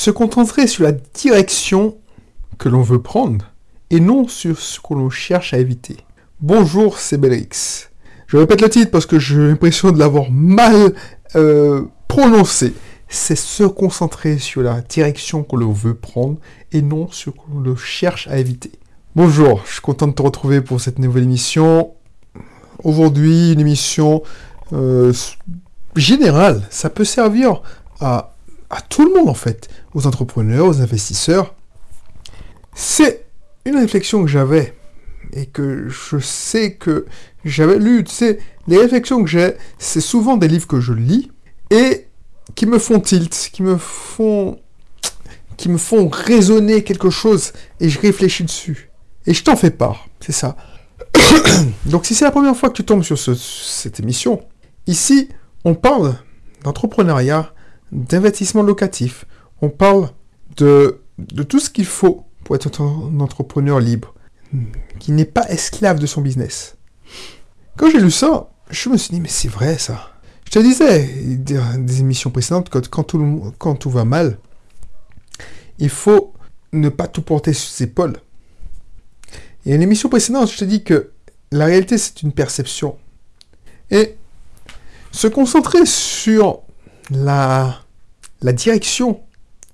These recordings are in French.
se concentrer sur la direction que l'on veut prendre et non sur ce que l'on cherche à éviter. Bonjour, c'est Belrix. Je répète le titre parce que j'ai l'impression de l'avoir mal euh, prononcé. C'est se concentrer sur la direction que l'on veut prendre et non sur ce que l'on cherche à éviter. Bonjour, je suis content de te retrouver pour cette nouvelle émission. Aujourd'hui, une émission euh, générale. Ça peut servir à, à tout le monde en fait, aux entrepreneurs, aux investisseurs. C'est une réflexion que j'avais et que je sais que j'avais lu, tu sais, les réflexions que j'ai, c'est souvent des livres que je lis et qui me font tilt, qui me font qui me font raisonner quelque chose et je réfléchis dessus. Et je t'en fais part, c'est ça. Donc si c'est la première fois que tu tombes sur cette émission, ici, on parle d'entrepreneuriat, d'investissement locatif, on parle de, de tout ce qu'il faut pour être un entrepreneur libre, qui n'est pas esclave de son business. Quand j'ai lu ça, je me suis dit, mais c'est vrai ça. Je te disais, des émissions précédentes, que quand tout, quand tout va mal, il faut ne pas tout porter sur ses épaules. Et une émission précédente, je te dis que la réalité, c'est une perception. Et se concentrer sur la, direction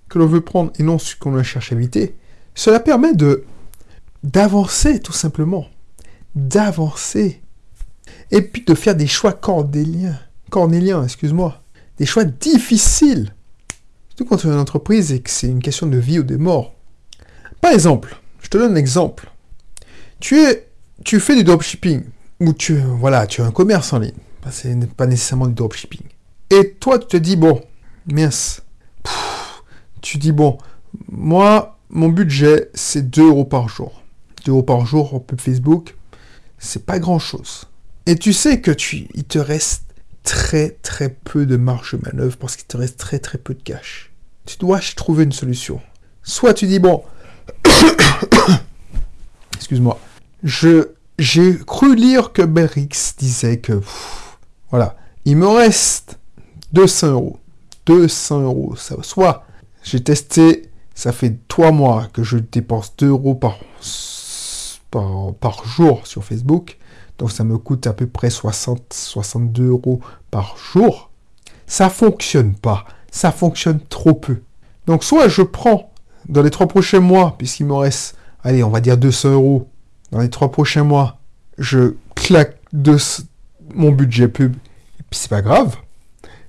que l'on veut prendre et non ce qu'on cherche à éviter, cela permet de d'avancer tout simplement, d'avancer, et puis de faire des choix cornéliens, cornéliens, excuse-moi, des choix difficiles, surtout quand tu es une entreprise et que c'est une question de vie ou de mort. Par exemple, je te donne un exemple. Tu es, tu fais du dropshipping ou tu, voilà, tu as un commerce en ligne. Ce n'est pas nécessairement du dropshipping. Et toi, tu te dis bon, mince, tu dis bon, moi, mon budget, c'est 2 euros par jour. 2 euros par jour en pub Facebook, c'est pas grand chose. Et tu sais que tu, il te reste très très peu de marge de manœuvre parce qu'il te reste très très peu de cash. Tu dois trouver une solution. Soit tu dis bon, excuse-moi, je j'ai cru lire que Berix disait que voilà, il me reste 200 euros. 200 euros, ça soit j'ai testé ça fait trois mois que je dépense 2 euros par, par, jour sur Facebook. Donc ça me coûte à peu près 60, 62 euros par jour. Ça fonctionne pas. Ça fonctionne trop peu. Donc soit je prends dans les trois prochains mois, puisqu'il me reste, allez, on va dire 200 euros. Dans les trois prochains mois, je claque de mon budget pub. Et puis c'est pas grave.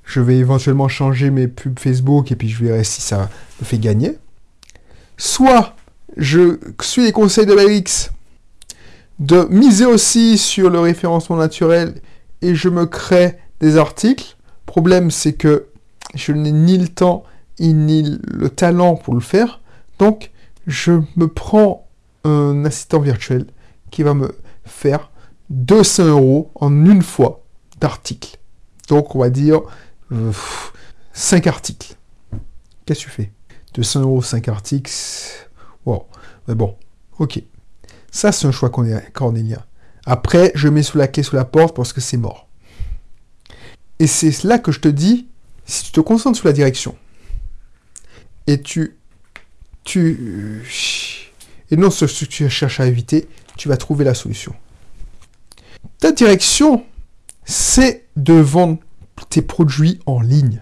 Je vais éventuellement changer mes pubs Facebook et puis je verrai si ça me fait gagner. Soit je suis les conseils de X de miser aussi sur le référencement naturel et je me crée des articles. Problème, c'est que je n'ai ni le temps ni le talent pour le faire. Donc, je me prends un assistant virtuel qui va me faire 200 euros en une fois d'articles. Donc, on va dire 5 euh, articles. Qu'est-ce que tu fais? 200 euros, 5 articles. Wow. Mais bon, ok. Ça, c'est un choix cornélien. Après, je mets sous la clé sous la porte parce que c'est mort. Et c'est là que je te dis, si tu te concentres sur la direction, et tu... tu et non ce que tu cherches à éviter, tu vas trouver la solution. Ta direction, c'est de vendre tes produits en ligne.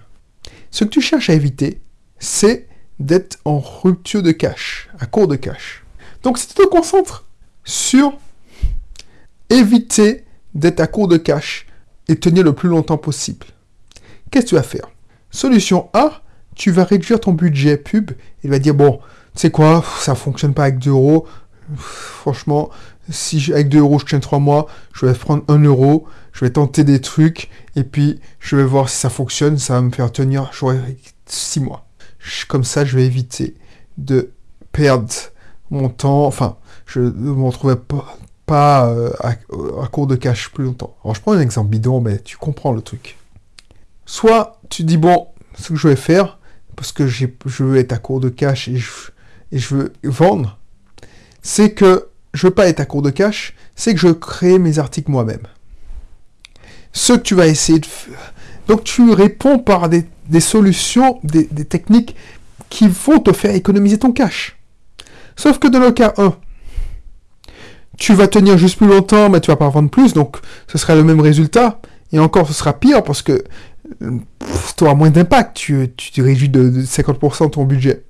Ce que tu cherches à éviter, c'est d'être en rupture de cash, à court de cash. Donc si tu te concentres sur éviter d'être à court de cash et tenir le plus longtemps possible, qu'est-ce que tu vas faire? Solution A, tu vas réduire ton budget pub. Il va dire, bon, tu sais quoi, ça fonctionne pas avec 2 euros. Franchement, si avec 2 euros je tiens 3 mois, je vais prendre 1 euro, je vais tenter des trucs, et puis je vais voir si ça fonctionne, ça va me faire tenir 6 mois comme ça, je vais éviter de perdre mon temps. Enfin, je ne me retrouvais pas, pas euh, à, court de cash plus longtemps. Alors, je prends un exemple bidon, mais tu comprends le truc. Soit tu dis, bon, ce que je vais faire, parce que je veux être à court de cash et je veux vendre, c'est que je veux pas être à court de cash, c'est que je crée mes articles moi-même. Ce que tu vas essayer de faire. Donc tu réponds par des solutions, des, techniques qui vont te faire économiser ton cash. Sauf que dans le cas 1, tu vas tenir juste plus longtemps, mais tu vas pas vendre plus, donc ce sera le même résultat. Et encore, ce sera pire parce que tu auras moins d'impact, tu, tu réduis de, 50% ton budget.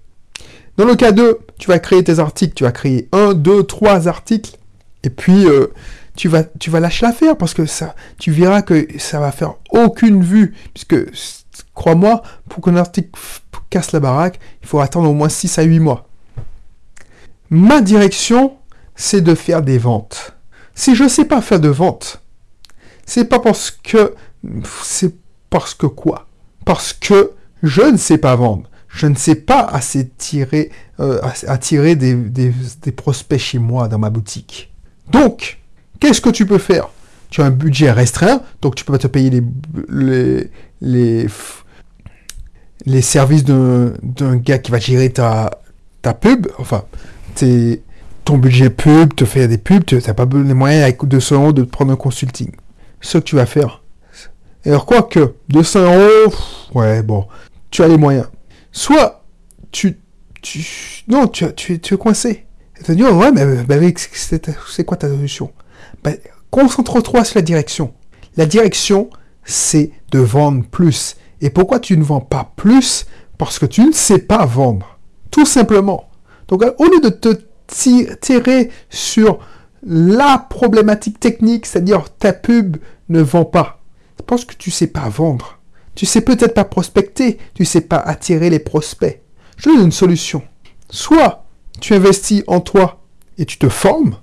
Dans le cas 2, tu vas créer tes articles, tu vas créer 1, 2, 3 articles, et puis euh, tu, vas, lâcher l'affaire parce que ça, tu verras que ça va faire aucune vue, puisque crois-moi, pour qu'un article casse la baraque, il faut attendre au moins 6 à 8 mois. Ma direction, c'est de faire des ventes. Si je ne sais pas faire de ventes, c'est pas parce que c'est parce que quoi? Parce que je ne sais pas vendre. Je ne sais pas assez tirer, euh, attirer des, prospects chez moi dans ma boutique. Donc, qu'est-ce que tu peux faire? Tu as un budget restreint, donc tu peux pas te payer les, les, les, services d'un gars qui va gérer ta, pub, enfin, tes, ton budget pub, te faire des pubs, tu n'as pas les moyens avec 200 euros de prendre un consulting. Ce que tu vas faire. Alors quoi que 200 euros, ouais bon, tu as les moyens. Soit tu, tu non, tu, tu, tu es coincé. Tu te dis, ouais, mais c'est quoi ta solution? Ben, Concentre-toi sur la direction. La direction, c'est de vendre plus. Et pourquoi tu ne vends pas plus? Parce que tu ne sais pas vendre. Tout simplement. Donc, au lieu de te tirer sur la problématique technique, c'est-à-dire ta pub ne vend pas. Parce que tu sais pas vendre. Tu sais peut-être pas prospecter, tu sais pas attirer les prospects. Je donne une solution. Soit tu investis en toi et tu te formes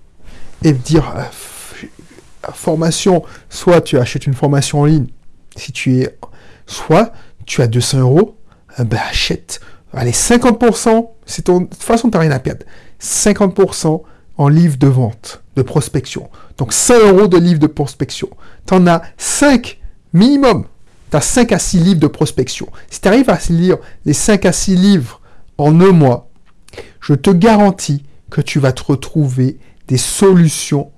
et dire euh, formation, soit tu achètes une formation en ligne si tu es, soit tu as 200 euros, euh, ben achète. Allez, 50%, c'est ton, de toute façon, tu n'as rien à perdre. 50% en livres de vente, de prospection. Donc 100 euros de livres de prospection. Tu en as 5 minimum. Tu as 5 à 6 livres de prospection. Si tu arrives à lire les 5 à 6 livres en un mois, je te garantis que tu vas te retrouver des solutions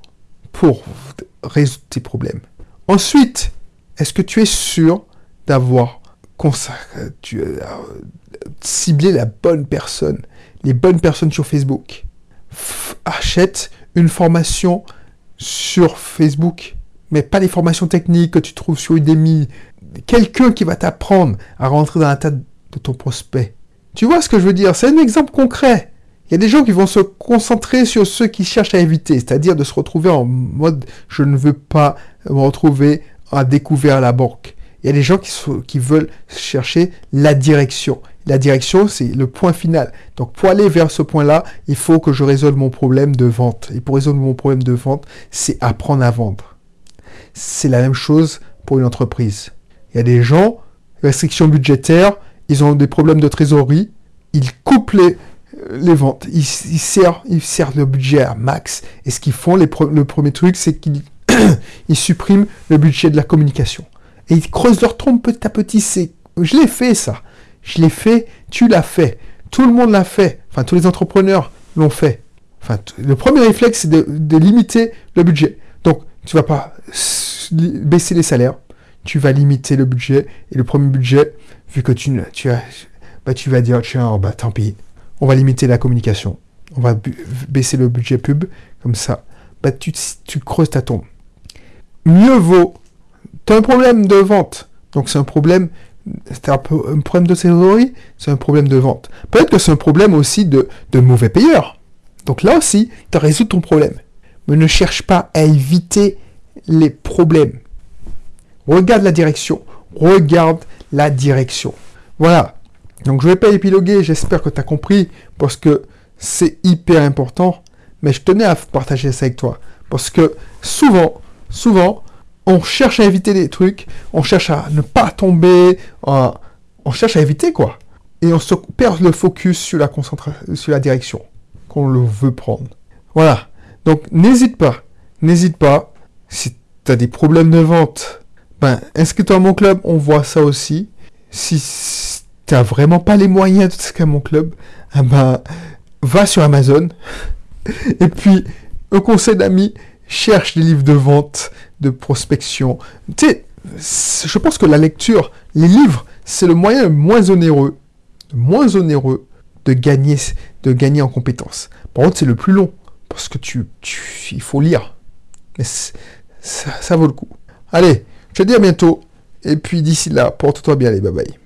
pour résoudre tes problèmes. Ensuite, est-ce que tu es sûr d'avoir euh, ciblé la bonne personne les bonnes personnes sur Facebook? achète une formation sur Facebook, mais pas les formations techniques que tu trouves sur Udemy. Quelqu'un qui va t'apprendre à rentrer dans la tête de ton prospect. Tu vois ce que je veux dire? C'est un exemple concret. Il y a des gens qui vont se concentrer sur ceux qui cherchent à éviter, c'est-à-dire de se retrouver en mode je ne veux pas me retrouver à découvert à la banque. Il y a des gens qui veulent chercher la direction. La direction, c'est le point final. Donc pour aller vers ce point-là, il faut que je résolve mon problème de vente. Et pour résoudre mon problème de vente, c'est apprendre à vendre. C'est la même chose pour une entreprise. Il y a des gens, restrictions budgétaires, ils ont des problèmes de trésorerie, ils coupent les, les ventes, ils, ils serrent le budget à max. Et ce qu'ils font, le premier truc, c'est qu'ils suppriment le budget de la communication. Et ils creusent leur trompe petit à petit. Je l'ai fait ça. Je l'ai fait, tu l'as fait. Tout le monde l'a fait. Enfin, tous les entrepreneurs l'ont fait. Enfin, le premier réflexe, c'est de, limiter le budget. Donc, tu vas pas baisser les salaires, tu vas limiter le budget. Et le premier budget, vu que tu, tu, as, bah, tu vas dire, tiens, bah, tant pis, on va limiter la communication. On va baisser le budget pub, comme ça. Bah, tu, creuses ta tombe. Mieux vaut. Tu un problème de vente. Donc, c'est un problème c'est un, problème de trésorerie, c'est un problème de vente. Peut-être que c'est un problème aussi de, mauvais payeurs. Donc là aussi, tu as résolu ton problème. Mais ne cherche pas à éviter les problèmes. Regarde la direction. Regarde la direction. Voilà. Donc je ne vais pas épiloguer, j'espère que tu as compris, parce que c'est hyper important. Mais je tenais à partager ça avec toi. Parce que souvent, souvent, on cherche à éviter des trucs, on cherche à ne pas tomber, on cherche à éviter quoi. Et on se perd le focus sur la direction qu'on veut prendre. Voilà. Donc n'hésite pas, n'hésite pas. Si tu as des problèmes de vente, ben inscris-toi à mon club, on voit ça aussi? Si tu n'as vraiment pas les moyens de t'inscrire à mon club, eh ben va sur Amazon. Et puis, un conseil d'amis, cherche des livres de vente, de prospection. Tu sais, je pense que la lecture, les livres, c'est le moyen le moins onéreux, moins onéreux de gagner, de gagner en compétences. Par contre, c'est le plus long, parce que tu, il faut lire. Mais ça vaut le coup. Allez, je te dis à bientôt. Et puis d'ici là, porte-toi bien, les bye bye.